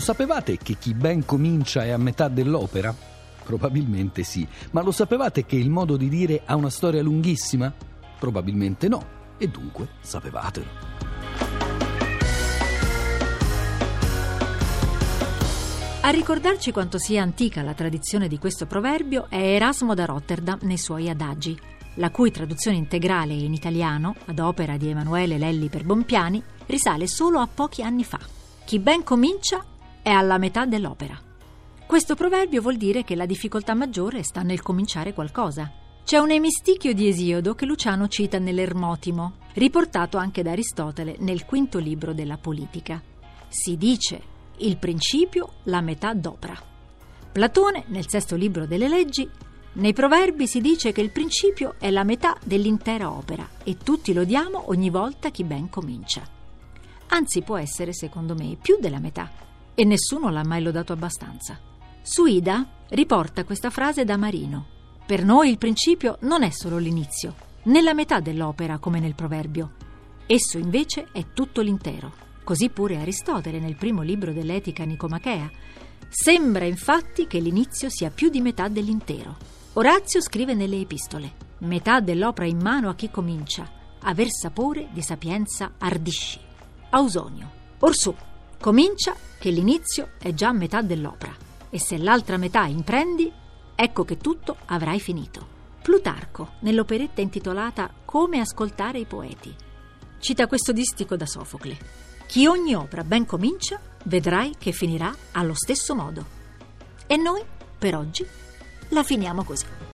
sapevate che chi ben comincia è a metà dell'opera? Probabilmente sì, ma lo sapevate che il modo di dire ha una storia lunghissima? Probabilmente no, e dunque sapevatelo. A ricordarci quanto sia antica la tradizione di questo proverbio è Erasmo da Rotterdam nei suoi adagi, la cui traduzione integrale in italiano, ad opera di Emanuele Lelli per Bompiani, risale solo a pochi anni fa. Chi ben comincia è alla metà dell'opera. Questo proverbio vuol dire che la difficoltà maggiore sta nel cominciare qualcosa. C'è un emisticchio di Esiodo che Luciano cita nell'Ermotimo, riportato anche da Aristotele nel quinto libro della Politica. Si dice il principio, la metà d'opera. Platone, nel sesto libro delle leggi, nei proverbi si dice che il principio è la metà dell'intera opera e tutti lo diamo ogni volta chi ben comincia. Anzi, può essere, secondo me, più della metà e nessuno l'ha mai lodato abbastanza. Suida riporta questa frase da Marino. Per noi il principio non è solo l'inizio, né la metà dell'opera come nel proverbio. Esso invece è tutto l'intero. Così pure Aristotele nel primo libro dell'Etica Nicomachea. Sembra infatti che l'inizio sia più di metà dell'intero. Orazio scrive nelle epistole: Metà dell'opera in mano a chi comincia, aver sapore di sapienza ardisci. Ausonio. Orsù, comincia che l'inizio è già metà dell'opera, e se l'altra metà imprendi, ecco che tutto avrai finito. Plutarco, nell'operetta intitolata Come ascoltare i poeti, cita questo distico da Sofocle. Chi ogni opera ben comincia, vedrai che finirà allo stesso modo. E noi, per oggi, la finiamo così.